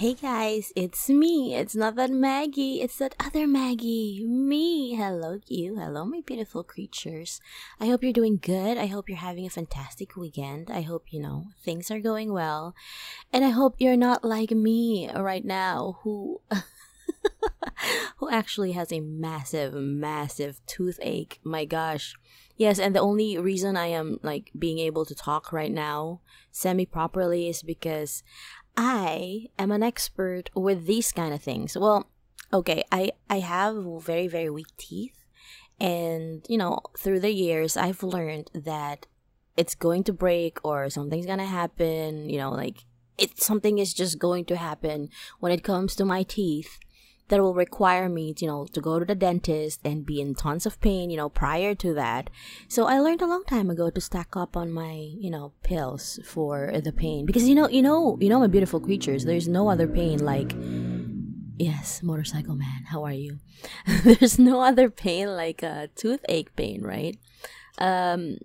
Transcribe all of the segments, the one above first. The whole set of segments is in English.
Hey guys, it's me. It's not that Maggie, it's that other Maggie. Me. Hello, you. Hello, my beautiful creatures. I hope you're doing good. I hope you're having a fantastic weekend. I hope, you know, things are going well. And I hope you're not like me right now who. who actually has a massive, massive toothache. My gosh. Yes, and the only reason I am like being able to talk right now semi properly is because I am an expert with these kind of things. Well, okay, I I have very very weak teeth and you know, through the years I've learned that it's going to break or something's going to happen, you know, like it something is just going to happen when it comes to my teeth that will require me, you know, to go to the dentist and be in tons of pain, you know, prior to that. So I learned a long time ago to stack up on my, you know, pills for the pain because you know, you know, you know my beautiful creatures, there's no other pain like Yes, motorcycle man, how are you? there's no other pain like a toothache pain, right? Um,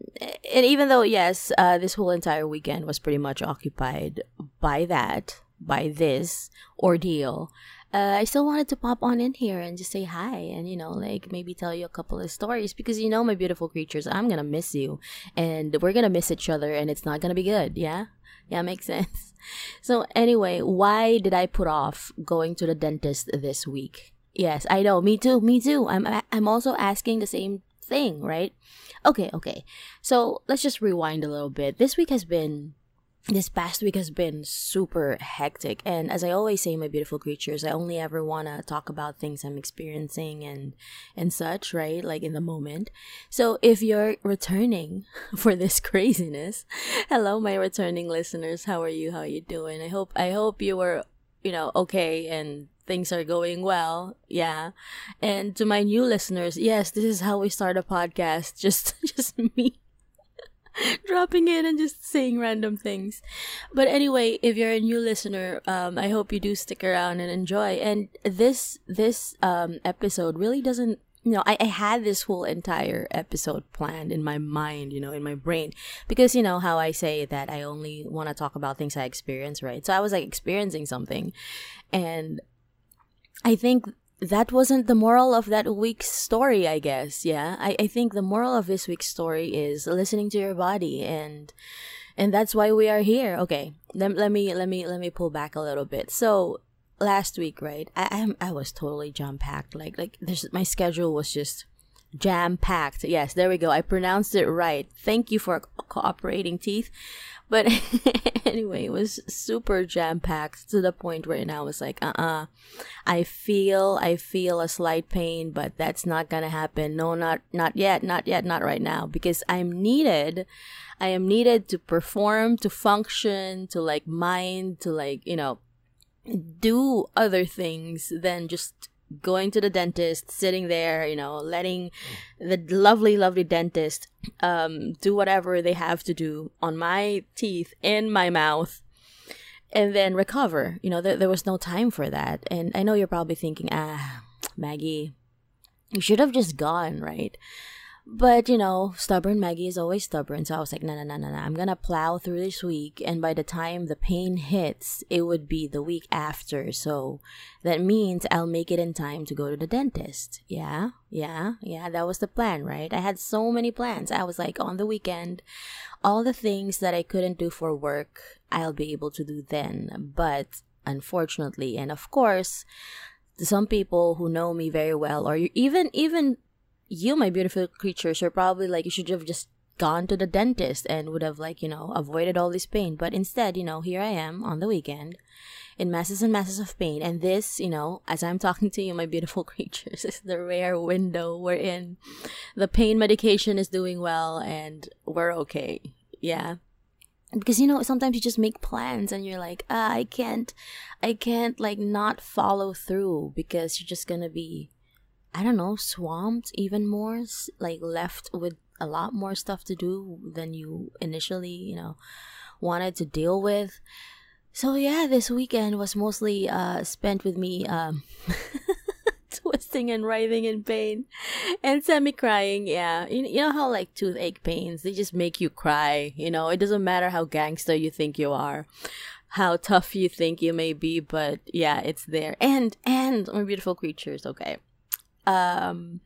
and even though yes, uh, this whole entire weekend was pretty much occupied by that, by this ordeal, uh, I still wanted to pop on in here and just say hi and, you know, like maybe tell you a couple of stories because, you know, my beautiful creatures, I'm going to miss you and we're going to miss each other and it's not going to be good. Yeah? Yeah, makes sense. So, anyway, why did I put off going to the dentist this week? Yes, I know. Me too. Me too. I'm, I'm also asking the same thing, right? Okay, okay. So, let's just rewind a little bit. This week has been this past week has been super hectic. And as i always say my beautiful creatures i only ever want to talk about things i'm experiencing and and such right? Like in the moment. So if you're returning for this craziness hello my returning listeners. How are you? How are you doing? I hope i hope you were you know okay and things are going well. Yeah. And to my new listeners yes this is how we start a podcast. Just just me dropping in and just saying random things. But anyway, if you're a new listener, um, I hope you do stick around and enjoy. And this this um, episode really doesn't. You know, I, I had this whole entire episode planned in my mind, you know, in my brain. Because, you know, how I say that I only want to talk about things I experience, right? So I was like experiencing something. And I think that wasn't the moral of that week's story, I guess. Yeah. I, I think the moral of this week's story is listening to your body and and that's why we are here. Okay. Let, let me let me let me pull back a little bit. So last week, right? I I'm, I was totally jam packed. Like like this, my schedule was just jam packed. Yes, there we go. I pronounced it right. Thank you for cooperating, teeth. But anyway, it was super jam packed to the point where now I was like, uh uh-uh. uh I feel I feel a slight pain, but that's not gonna happen. No, not not yet, not yet, not right now. Because I'm needed I am needed to perform, to function, to like mind, to like, you know, do other things than just going to the dentist, sitting there, you know, letting the lovely, lovely dentist um, do whatever they have to do on my teeth in my mouth and then recover. You know, th- there was no time for that. And I know you're probably thinking, ah, Maggie, you should have just gone, right? But, you know, stubborn Maggie is always stubborn. So I was like, no, no, no, no, no. I'm to plow through this week. And by the time the pain hits, it would be the week after. So that means I'll make it in time to go to the dentist. Yeah, yeah, yeah. That was the plan, right? I had so many plans. I was like, on the weekend, all the things that I couldn't do for work, I'll be able to do then. But unfortunately, and of course, some people who know me very well or even even you, my beautiful creatures, are probably like, you should have just gone to the dentist and would have, like, you know, avoided all this pain. But instead, you know, here I am on the weekend in masses and masses of pain. And this, you know, as I'm talking to you, my beautiful creatures, is the rare window wherein the pain medication is doing well and we're okay. Yeah because you know sometimes you just make plans and you're like ah, i can't i can't like not follow through because you're just gonna be I don't know, swamped even more, like left with a lot more stuff to do than you initially, you know, wanted to deal with. So yeah, this weekend was mostly uh, spent with me um, twisting and writhing in pain and semi crying. Yeah, you, you know how like toothache pains they just make you cry. You know, it doesn't matter how gangster you think you are how tough you think you may be, but yeah, it's there. And and my beautiful creatures, okay. Um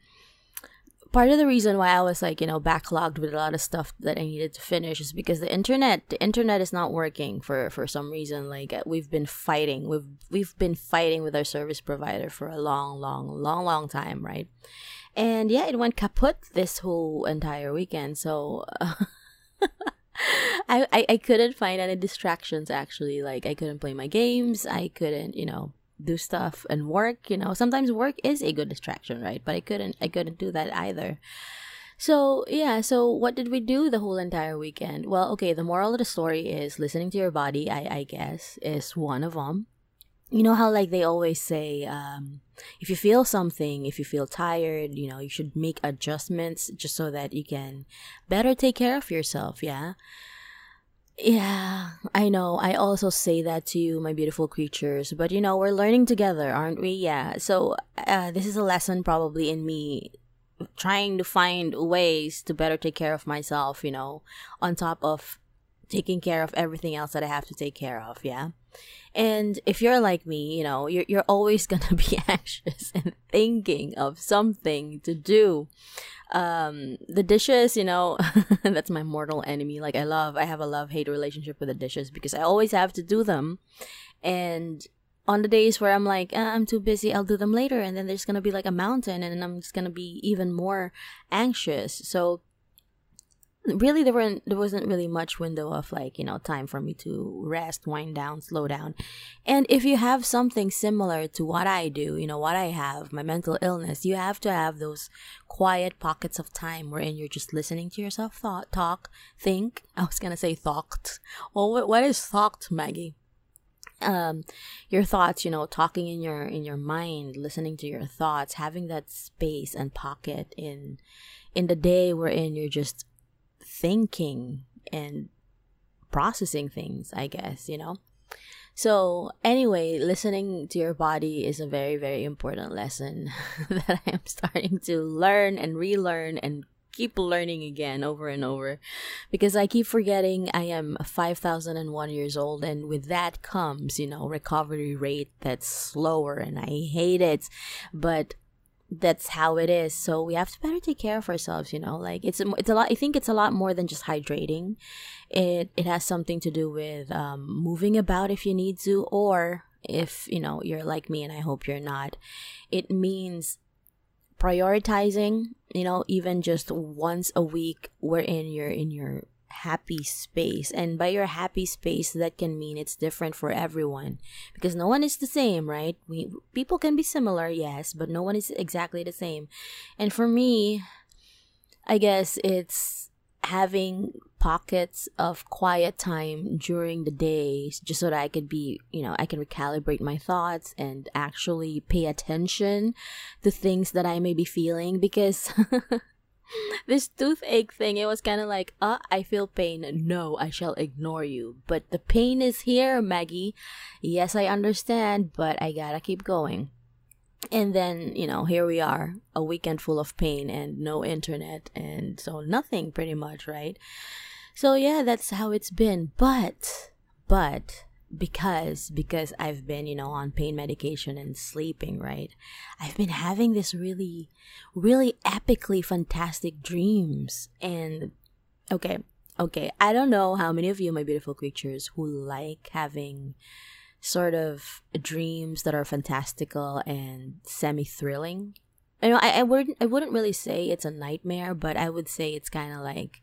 part of the reason why I was like, you know, backlogged with a lot of stuff that I needed to finish is because the internet, the internet is not working for for some reason. Like we've been fighting, we've we've been fighting with our service provider for a long, long, long, long time, right? And yeah, it went kaput this whole entire weekend. So. Uh, I, I, I couldn't find any distractions actually. Like I couldn't play my games. I couldn't, you know, do stuff and work you know. Sometimes work is a good distraction right? But i couldn't i couldn't do that either. So yeah so what did we do the whole entire weekend? Well okay the moral of the story is listening to your body i i guess is one of them you know how like they always say um, if you feel something if you feel tired you know you should make adjustments just so that you can better take care of yourself yeah yeah, I know. I also say that to you, my beautiful creatures. But you know, we're learning together, aren't we? Yeah. So, uh, this is a lesson probably in me trying to find ways to better take care of myself, you know, on top of taking care of everything else that I have to take care of. Yeah. And if you're like me, you know, you're, you're always going to be anxious and thinking of something to do um the dishes you know that's my mortal enemy like i love i have a love hate relationship with the dishes because i always have to do them and on the days where i'm like ah, i'm too busy i'll do them later and then there's gonna be like a mountain and i'm just gonna be even more anxious so really there weren't there wasn't really much window of like you know time for me to rest wind down slow down. And if you have something similar to what i do you know what i have my mental illness you have to have those quiet pockets of time wherein you're just listening to yourself thought talk think. I was gonna say thought well what, what is thought maggie? Um your thoughts you know talking in your in your mind listening to your thoughts having that space and pocket in in the day wherein you're just thinking and processing things, I guess, you know? So, anyway, listening to your body is a very, very important lesson that I am starting to learn and relearn and keep learning again over and over because I keep forgetting I am 5001 years old and with that comes, you know, recovery rate that's slower and I hate it. But that's how it is. So we have to better take care of ourselves you know like it's it's a lot i think it's a lot more than just hydrating. It it has something to do with um, moving about if you need to or if you know you're like me and i hope you're not. It means prioritizing you know even just once a week wherein you're in your happy space. And by your happy space, that can mean it's different for everyone because no one is the same, right? We people can be similar, yes, but no one is exactly the same. And for me, I guess it's having pockets of quiet time during the day just so that I could be, you know, I can recalibrate my thoughts and actually pay attention to things that I may be feeling because this toothache thing, it was kind of like, uh, I feel pain. No, I shall ignore you. But the pain is here, Maggie. Yes, I understand, but I gotta keep going. And then, you know, here we are, a weekend full of pain and no internet, and so nothing pretty much, right? So, yeah, that's how it's been. But, but, because because I've been, you know, on pain medication and sleeping, right? I've been having this really really epically fantastic dreams. And okay, okay, I don't know how many of you my beautiful creatures who like having sort of dreams that are fantastical and semi-thrilling. You know, I, I wouldn't I wouldn't really say it's a nightmare, but I would say it's kind of like,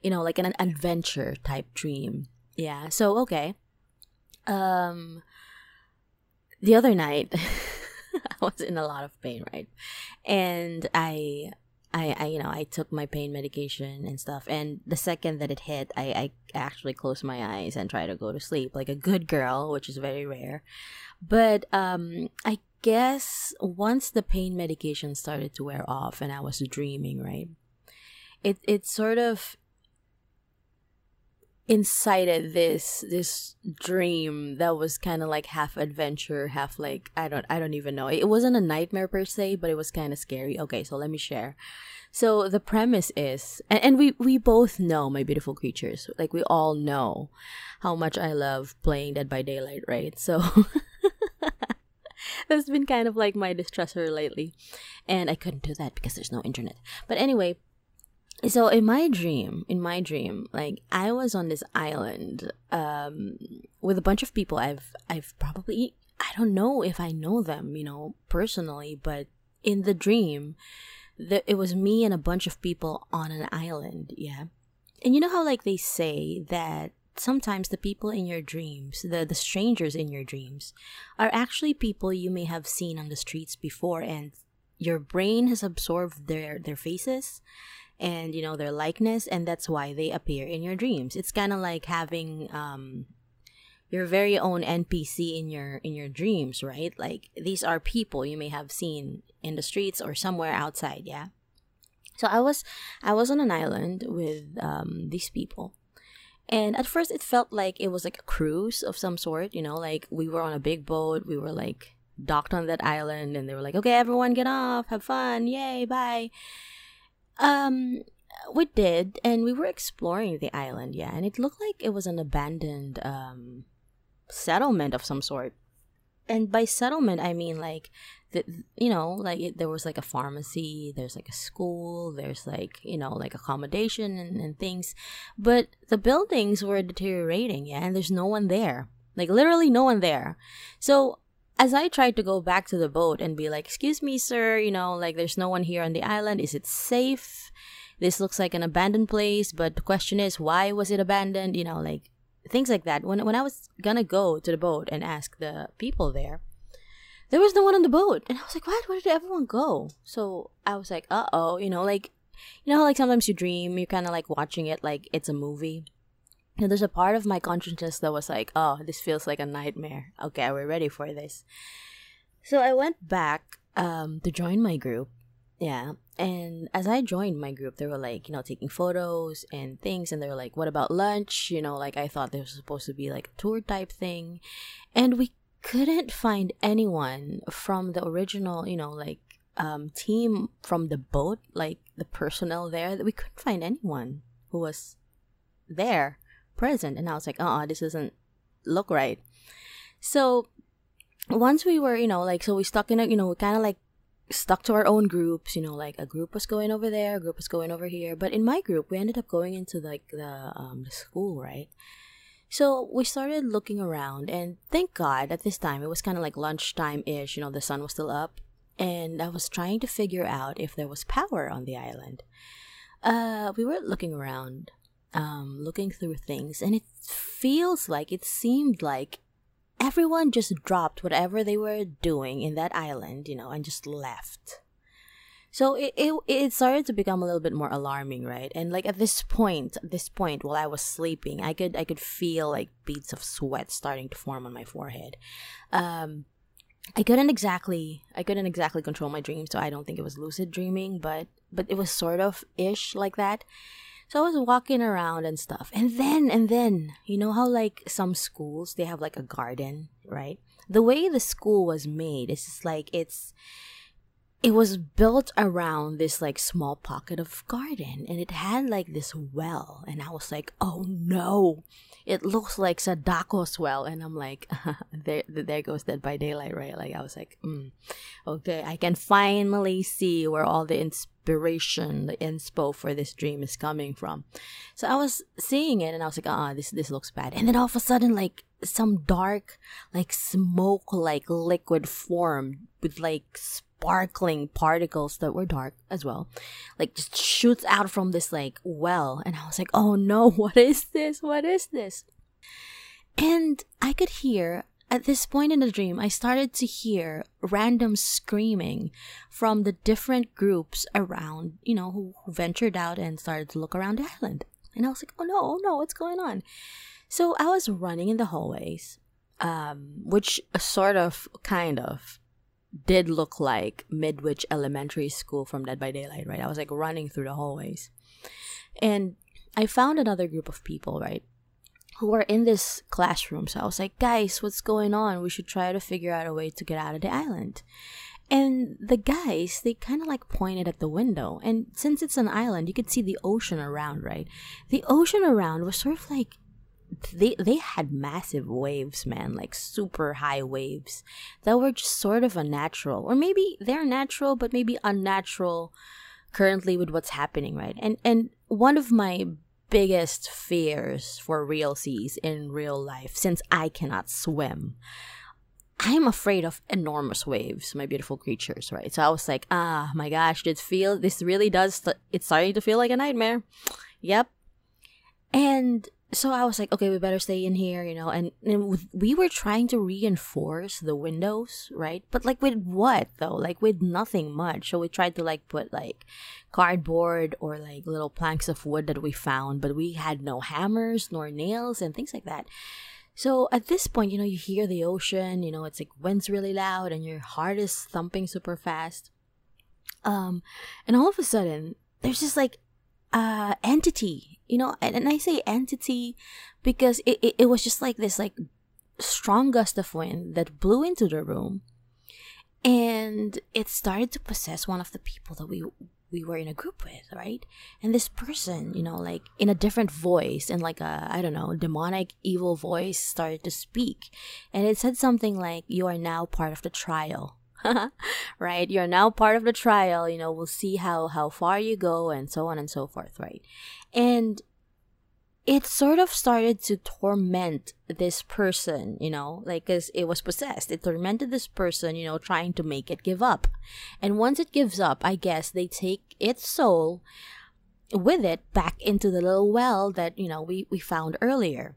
you know, like an adventure type dream. Yeah. So okay um the other night I was in a lot of pain, right? And I I, I you know I took my pain medication and stuff. And the second that it hit I, I actually closed my eyes and tried to go to sleep like a good girl which is very rare. But um I guess once the pain medication started to wear off and I was dreaming right? It it sort of incited this this dream that was kind of like half adventure half like i don't i don't even know. It wasn't a nightmare per se but it was kind of scary. Okay so let me share. So the premise is and, and we we both know my beautiful creatures like we all know how much i love playing dead by daylight right? So that's been kind of like my distressor lately. And i couldn't do that because there's no internet. But anyway so in my dream in my dream like i was on this island um with a bunch of people i've i've probably i don't know if i know them you know personally but in the dream the, it was me and a bunch of people on an island yeah. And you know how like they say that sometimes the people in your dreams the the strangers in your dreams are actually people you may have seen on the streets before and your brain has absorbed their their faces and you know their likeness and that's why they appear in your dreams. It's kind of like having um your very own npc in your in your dreams right? Like these are people you may have seen in the streets or somewhere outside yeah? So i was i was on an island with um these people. And at first it felt like it was like a cruise of some sort you know? Like we were on a big boat we were like docked on that island and they were like okay everyone get off have fun yay bye um, we did, and we were exploring the island, yeah, and it looked like it was an abandoned um settlement of some sort. And by settlement, I mean like the, you know, like it, there was like a pharmacy, there's like a school, there's like you know like accommodation and, and things, but the buildings were deteriorating, yeah, and there's no one there, like literally no one there. So as I tried to go back to the boat and be like, Excuse me, sir, you know, like there's no one here on the island. Is it safe? This looks like an abandoned place, but the question is, why was it abandoned? You know, like things like that. When, when I was gonna go to the boat and ask the people there, there was no one on the boat. And I was like, What? Where did everyone go? So I was like, Uh oh, you know, like, you know, like sometimes you dream, you're kind of like watching it like it's a movie there's a part of my consciousness that was like, oh, this feels like a nightmare. Okay, we're ready for this. So I went back um, to join my group. Yeah. And as I joined my group, they were like, you know, taking photos and things. And they were like, what about lunch? You know, like I thought there was supposed to be like a tour type thing. And we couldn't find anyone from the original, you know, like um, team from the boat, like the personnel there, we couldn't find anyone who was there present. And i was like uh-uh this doesn't look right. So once we were you know like so we stuck in a you know we kind of like stuck to our own groups you know like a group was going over there a group was going over here. But in my group we ended up going into like the um the school right? So we started looking around and thank god at this time it was kind of like lunchtime ish you know the sun was still up. And i was trying to figure out if there was power on the island. Uh we were looking around um, looking through things, and it feels like it seemed like everyone just dropped whatever they were doing in that island, you know, and just left. So it, it it started to become a little bit more alarming, right? And like at this point, this point, while I was sleeping, I could I could feel like beads of sweat starting to form on my forehead. Um, I couldn't exactly I couldn't exactly control my dreams, so I don't think it was lucid dreaming, but but it was sort of ish like that. So I was walking around and stuff. And then, and then, you know how like some schools, they have like a garden, right? The way the school was made is just like it's, it was built around this like small pocket of garden and it had like this well. And I was like, oh no, it looks like Sadako's well. And I'm like, there, there goes Dead by Daylight, right? Like I was like, mm, okay, I can finally see where all the inspiration, the inspo for this dream is coming from. So I was seeing it and I was like, ah, this this looks bad. And then all of a sudden, like some dark, like smoke, like liquid form with like sparkling particles that were dark as well, like just shoots out from this like well. And I was like, oh no, what is this? What is this? And I could hear at this point in the dream, I started to hear random screaming from the different groups around, you know, who, who ventured out and started to look around the island. And I was like, oh no, oh no, what's going on? So I was running in the hallways, um, which sort of, kind of, did look like Midwich Elementary School from Dead by Daylight, right? I was like running through the hallways. And I found another group of people, right? who were in this classroom. So I was like, guys, what's going on? We should try to figure out a way to get out of the island. And the guys, they kind of like pointed at the window. And since it's an island, you could see the ocean around, right? The ocean around was sort of like they they had massive waves, man, like super high waves that were just sort of unnatural, or maybe they're natural, but maybe unnatural currently with what's happening, right? And and one of my biggest fears for real seas in real life, since I cannot swim, I'm afraid of enormous waves, my beautiful creatures, right? So I was like, ah, my gosh, this feel this really does. It's starting to feel like a nightmare. Yep. And so I was like, okay, we better stay in here, you know. And, and we were trying to reinforce the windows, right? But like with what though? Like with nothing much. So we tried to like put like cardboard or like little planks of wood that we found, but we had no hammers nor nails and things like that. So at this point, you know, you hear the ocean, you know, it's like wind's really loud and your heart is thumping super fast. Um, and all of a sudden, there's just like uh entity you know and, and i say entity because it, it, it was just like this like strong gust of wind that blew into the room and it started to possess one of the people that we we were in a group with right? And this person you know like in a different voice and like a i don't know demonic evil voice started to speak and it said something like you are now part of the trial right? You're now part of the trial, you know, we'll see how how far you go and so on and so forth, right? And it sort of started to torment this person, you know, like cuz it was possessed. It tormented this person, you know, trying to make it give up. And once it gives up, I guess they take its soul with it back into the little well that, you know, we we found earlier.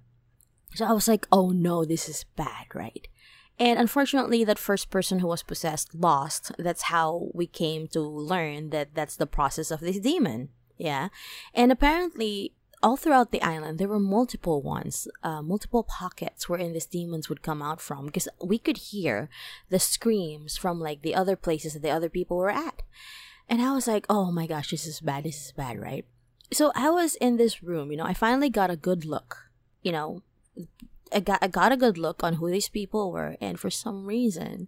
So I was like, "Oh no, this is bad, right?" And unfortunately, that first person who was possessed lost. That's how we came to learn that that's the process of this demon. Yeah. And apparently, all throughout the island, there were multiple ones, uh, multiple pockets wherein these demons would come out from because we could hear the screams from like the other places that the other people were at. And I was like, oh my gosh, this is bad, this is bad, right? So I was in this room, you know, I finally got a good look, you know, I got I got a good look on who these people were, and for some reason,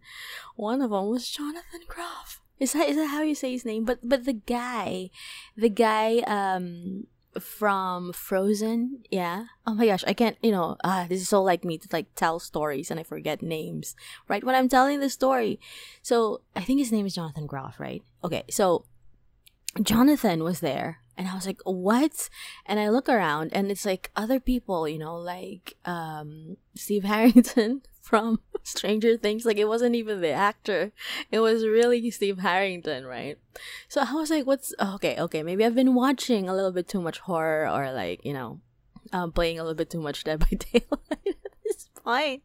one of them was Jonathan Groff. Is that is that how you say his name? But but the guy, the guy um from Frozen, yeah. Oh my gosh, I can't. You know, ah, this is so like me to like tell stories and I forget names, right? When I'm telling the story, so I think his name is Jonathan Groff, right? Okay, so Jonathan was there and I was like, what? And I look around and it's like other people, you know, like um, Steve Harrington from Stranger Things. Like it wasn't even the actor, it was really Steve Harrington, right? So I was like, what's okay, okay, maybe I've been watching a little bit too much horror or like, you know, um, playing a little bit too much Dead by Daylight it's fine.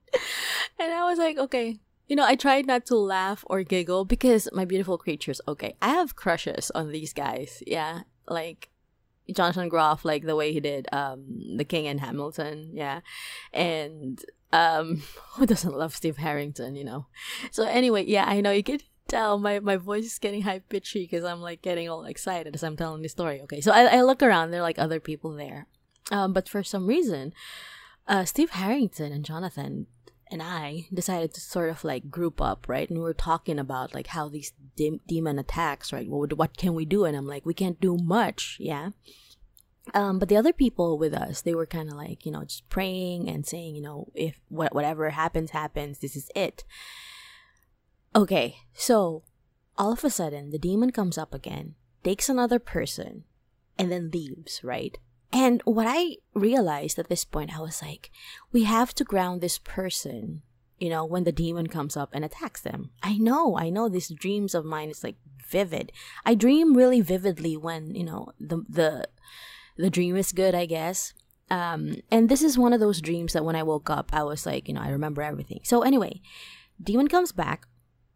And I was like, okay, you know, I tried not to laugh or giggle because my beautiful creatures, okay, I have crushes on these guys. Yeah like Jonathan Groff, like the way he did um The King and Hamilton, yeah, and um who doesn't love Steve Harrington, you know? So anyway, yeah, I know you could tell my my voice is getting high pitchy because I'm like getting all excited as I'm telling the story. Okay, so I, I look around, there are like other people there, um, but for some reason, uh, Steve Harrington and Jonathan and I decided to sort of like group up, right? And we are talking about like how these de- demon attacks, right? What what can we do? And I'm like, we can't do much, yeah. Um, but the other people with us, they were kind of like, you know, just praying and saying, you know, if what whatever happens, happens. This is it. Okay, so all of a sudden, the demon comes up again, takes another person, and then leaves, right? And what I realized at this point, I was like, we have to ground this person, you know, when the demon comes up and attacks them. I know, I know these dreams of mine is like vivid. I dream really vividly when, you know, the the the dream is good, I guess. Um, and this is one of those dreams that when I woke up, I was like, you know, I remember everything. So anyway, demon comes back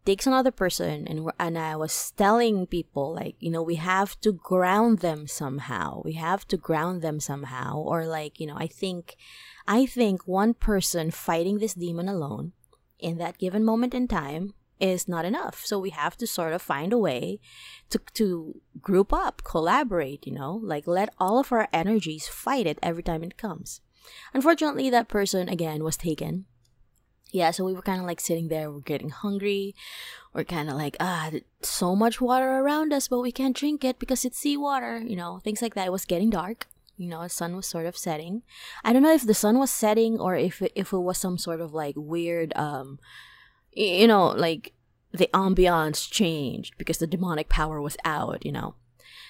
takes another person and and I was telling people like you know we have to ground them somehow. We have to ground them somehow. Or like you know I think I think one person fighting this demon alone in that given moment in time is not enough. So we have to sort of find a way to to group up collaborate you know like let all of our energies fight it every time it comes. Unfortunately, that person again was taken. Yeah, so we were kind of like sitting there, we're getting hungry. We're kind of like, ah, so much water around us, but we can't drink it because it's seawater, you know, things like that. It was getting dark. You know, the sun was sort of setting. I don't know if the sun was setting or if it, if it was some sort of like weird, um, you know, like the ambiance changed because the demonic power was out, you know.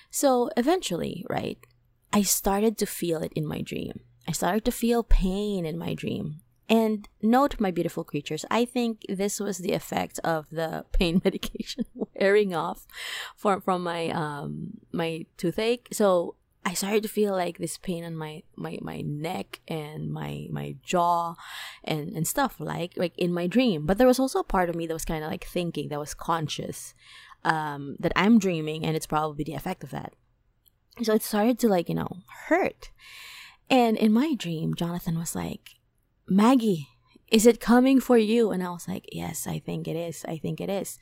So eventually, right, I started to feel it in my dream. I started to feel pain in my dream. And note, my beautiful creatures, I think this was the effect of the pain medication wearing off from from my um my toothache. So I started to feel like this pain on my my my neck and my my jaw and and stuff like like in my dream. But there was also a part of me that was kind of like thinking that was conscious um that I'm dreaming and it's probably the effect of that. So it started to like, you know, hurt. And in my dream, Jonathan was like, Maggie, is it coming for you? And I was like, yes, I think it is. I think it is.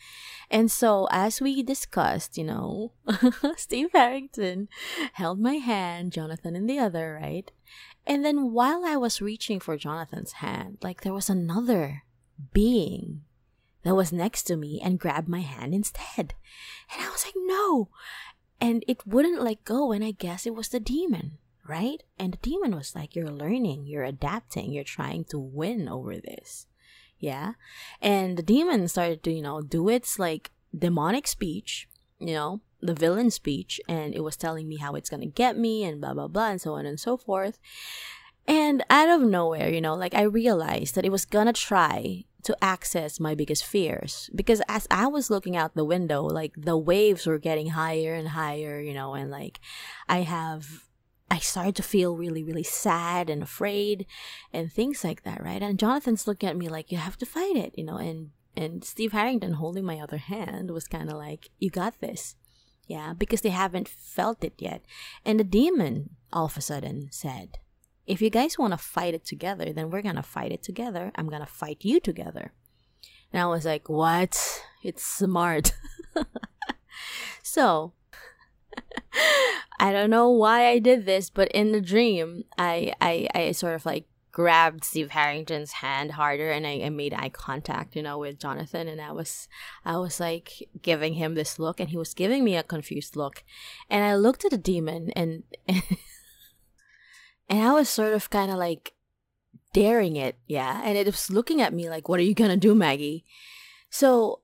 And so, as we discussed, you know, Steve Harrington held my hand, Jonathan in the other, right? And then while I was reaching for Jonathan's hand, like there was another being that was next to me and grabbed my hand instead. And I was like, no. And it wouldn't let go. And I guess it was the demon right? And the demon was like, You're learning, you're adapting, you're trying to win over this. Yeah. And the demon started to, you know, do its like demonic speech, you know, the villain speech, and it was telling me how it's gonna get me and blah blah blah and so on and so forth. And out of nowhere, you know, like I realized that it was gonna try to access my biggest fears because as I was looking out the window, like the waves were getting higher and higher, you know, and like I have I started to feel really, really sad and afraid and things like that, right? And Jonathan's looking at me like, you have to fight it, you know, and, and Steve Harrington holding my other hand was kind of like, you got this. Yeah, because they haven't felt it yet. And the demon all of a sudden said, if you guys want to fight it together, then we're going to fight it together. I'm going to fight you together. And I was like, what? It's smart. so I don't know why I did this, but in the dream, I I, I sort of like grabbed Steve Harrington's hand harder and I, I made eye contact, you know, with Jonathan and I was I was like giving him this look and he was giving me a confused look. And I looked at the demon and and, and I was sort of kind of like daring it, yeah. And it was looking at me like, What are you gonna do, Maggie? So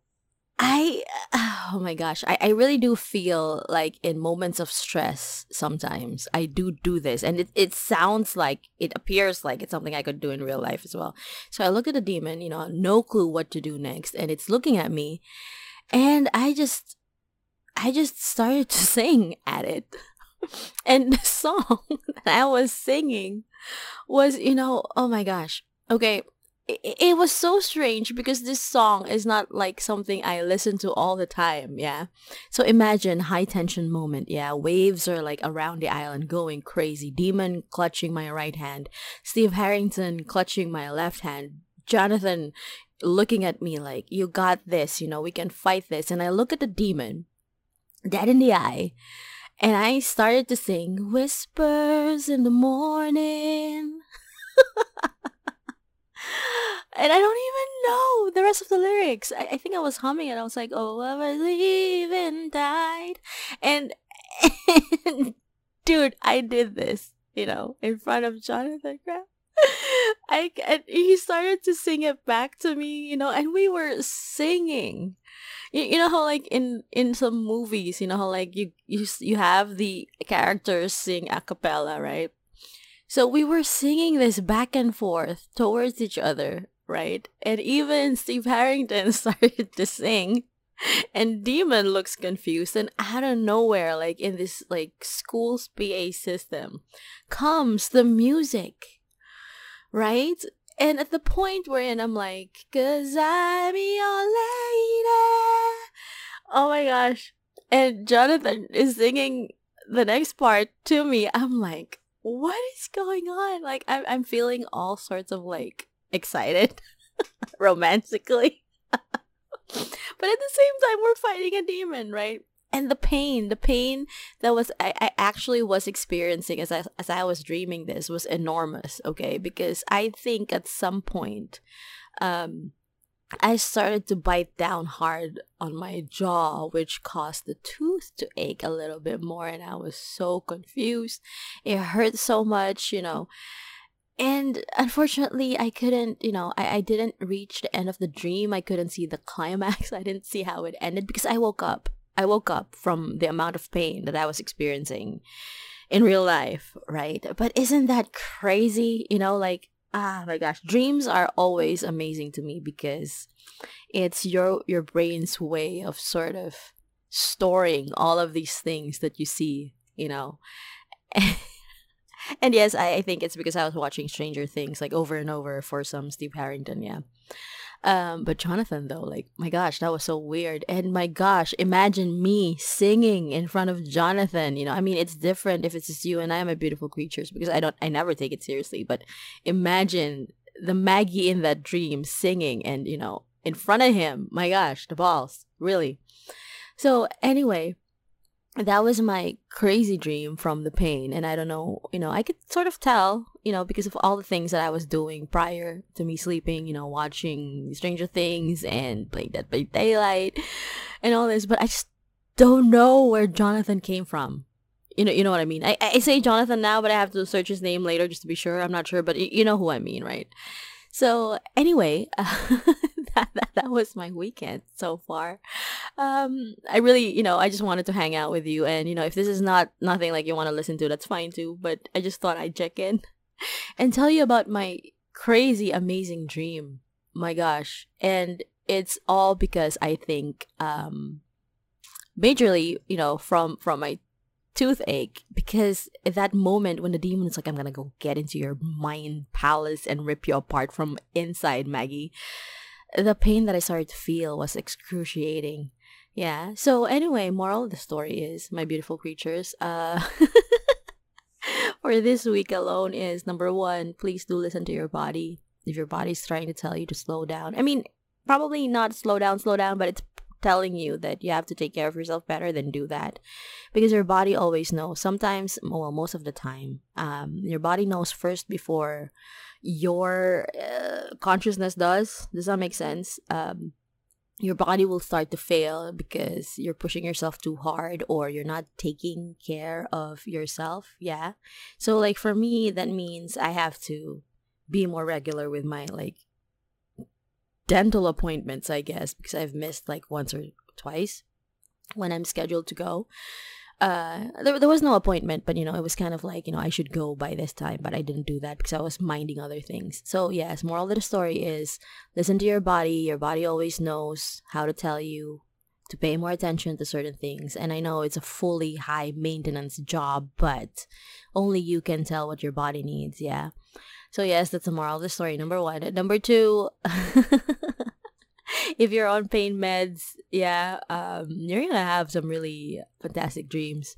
I uh, oh my gosh, I, I really do feel like in moments of stress sometimes I do do this and it, it sounds like it appears like it's something I could do in real life as well. So I look at the demon, you know, no clue what to do next and it's looking at me and I just I just started to sing at it. and the song that I was singing was, you know, oh my gosh. Okay, it, it was so strange because this song is not like something I listen to all the time, yeah. So imagine high tension moment, yeah. Waves are like around the island going crazy. Demon clutching my right hand, Steve Harrington clutching my left hand, Jonathan looking at me like, "You got this, you know, we can fight this." And I look at the demon, dead in the eye, and I started to sing "Whispers in the Morning." and I don't even know the rest of the lyrics. I, I think I was humming it. I was like, "Oh, I believe in died," and, and dude, I did this, you know, in front of Jonathan Groff. I and he started to sing it back to me, you know, and we were singing. You, you know how like in in some movies, you know how like you you you have the characters sing a cappella, right? So we were singing this back and forth towards each other, right? And even Steve Harrington started to sing. And Demon looks confused and out of nowhere, like in this like school's PA system, comes the music. Right? And at the point wherein I'm like, cause I'm your lady. Oh my gosh. And Jonathan is singing the next part to me. I'm like, what is going on? Like I'm I'm feeling all sorts of like excited romantically. but at the same time we're fighting a demon, right? and the pain the pain that was I, I actually was experiencing as I, as I was dreaming this was enormous okay because i think at some point um i started to bite down hard on my jaw which caused the tooth to ache a little bit more and i was so confused it hurt so much you know and unfortunately i couldn't you know I, I didn't reach the end of the dream i couldn't see the climax i didn't see how it ended because i woke up I woke up from the amount of pain that I was experiencing in real life, right? But isn't that crazy? You know, like, ah, my gosh, dreams are always amazing to me because it's your your brain's way of sort of storing all of these things that you see, you know. and yes, I, I think it's because I was watching Stranger Things like over and over for some Steve Harrington, yeah. Um, but Jonathan, though, like, my gosh, that was so weird. And my gosh, imagine me singing in front of Jonathan. You know, I mean, it's different if it's just you and I am a beautiful creatures because I don't, I never take it seriously. But imagine the Maggie in that dream singing and, you know, in front of him. My gosh, the balls, really. So, anyway, that was my crazy dream from the pain and i don't know you know i could sort of tell you know because of all the things that i was doing prior to me sleeping you know watching stranger things and playing dead by daylight and all this but i just don't know where jonathan came from. You know you know what i mean? I, I say jonathan now but i have to search his name later just to be sure. I'm not sure but you know who i mean right? So anyway, uh, that, that that was my weekend so far. Um, I really, you know, I just wanted to hang out with you, and you know, if this is not nothing like you want to listen to, that's fine too. But I just thought I'd check in and tell you about my crazy, amazing dream. My gosh, and it's all because I think, um, majorly, you know, from from my toothache because at that moment when the demon is like i'm gonna go get into your mind palace and rip you apart from inside maggie the pain that i started to feel was excruciating yeah so anyway moral of the story is my beautiful creatures uh for this week alone is number one please do listen to your body if your body's trying to tell you to slow down i mean probably not slow down slow down but it's telling you that you have to take care of yourself better, then do that. Because your body always knows. Sometimes, well, most of the time, um, your body knows first before your uh, consciousness does. Does that make sense? Um, your body will start to fail because you're pushing yourself too hard or you're not taking care of yourself. Yeah. So, like, for me, that means I have to be more regular with my, like, dental appointments, I guess, because I've missed like once or twice when I'm scheduled to go. Uh, there, there was no appointment, but you know, it was kind of like, you know, I should go by this time, but I didn't do that because I was minding other things. So, yes, moral of the story is listen to your body. Your body always knows how to tell you to pay more attention to certain things. And I know it's a fully high maintenance job, but only you can tell what your body needs. Yeah. So yes, that's the moral of the story. Number one. Number two, if you're on pain meds, yeah, um, you're gonna have some really fantastic dreams.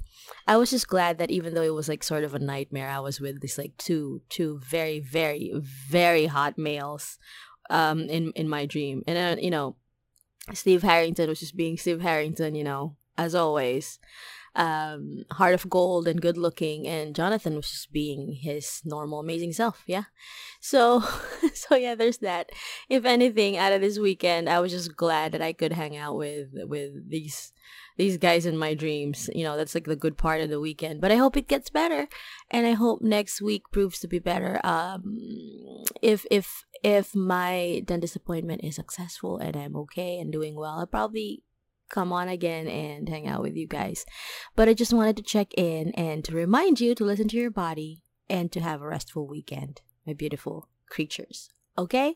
I was just glad that even though it was like sort of a nightmare, I was with these like two two very very very hot males, um, in in my dream, and uh, you know, Steve Harrington was just being Steve Harrington, you know, as always um, heart of gold and good looking, and Jonathan was just being his normal, amazing self. Yeah. So, so yeah, there's that. If anything, out of this weekend, I was just glad that I could hang out with with these these guys in my dreams. You know, that's like the good part of the weekend. But I hope it gets better, and I hope next week proves to be better. Um, if if if my dentist appointment is successful and I'm okay and doing well, I'll probably come on again and hang out with you guys. But I just wanted to check in and to remind you to listen to your body and to have a restful weekend, my beautiful creatures. Okay?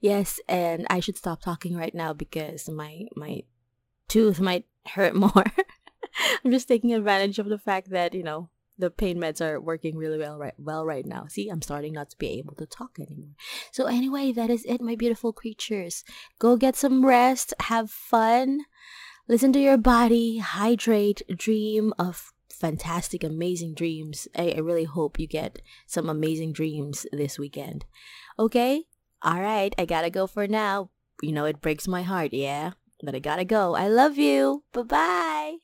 Yes, and I should stop talking right now because my my tooth might hurt more. I'm just taking advantage of the fact that, you know, the pain meds are working really well right well right now. See, I'm starting not to be able to talk anymore. So anyway, that is it, my beautiful creatures. Go get some rest, have fun. Listen to your body, hydrate, dream of fantastic, amazing dreams. I, I really hope you get some amazing dreams this weekend. Okay? All right, I gotta go for now. You know, it breaks my heart, yeah? But I gotta go. I love you. Bye bye.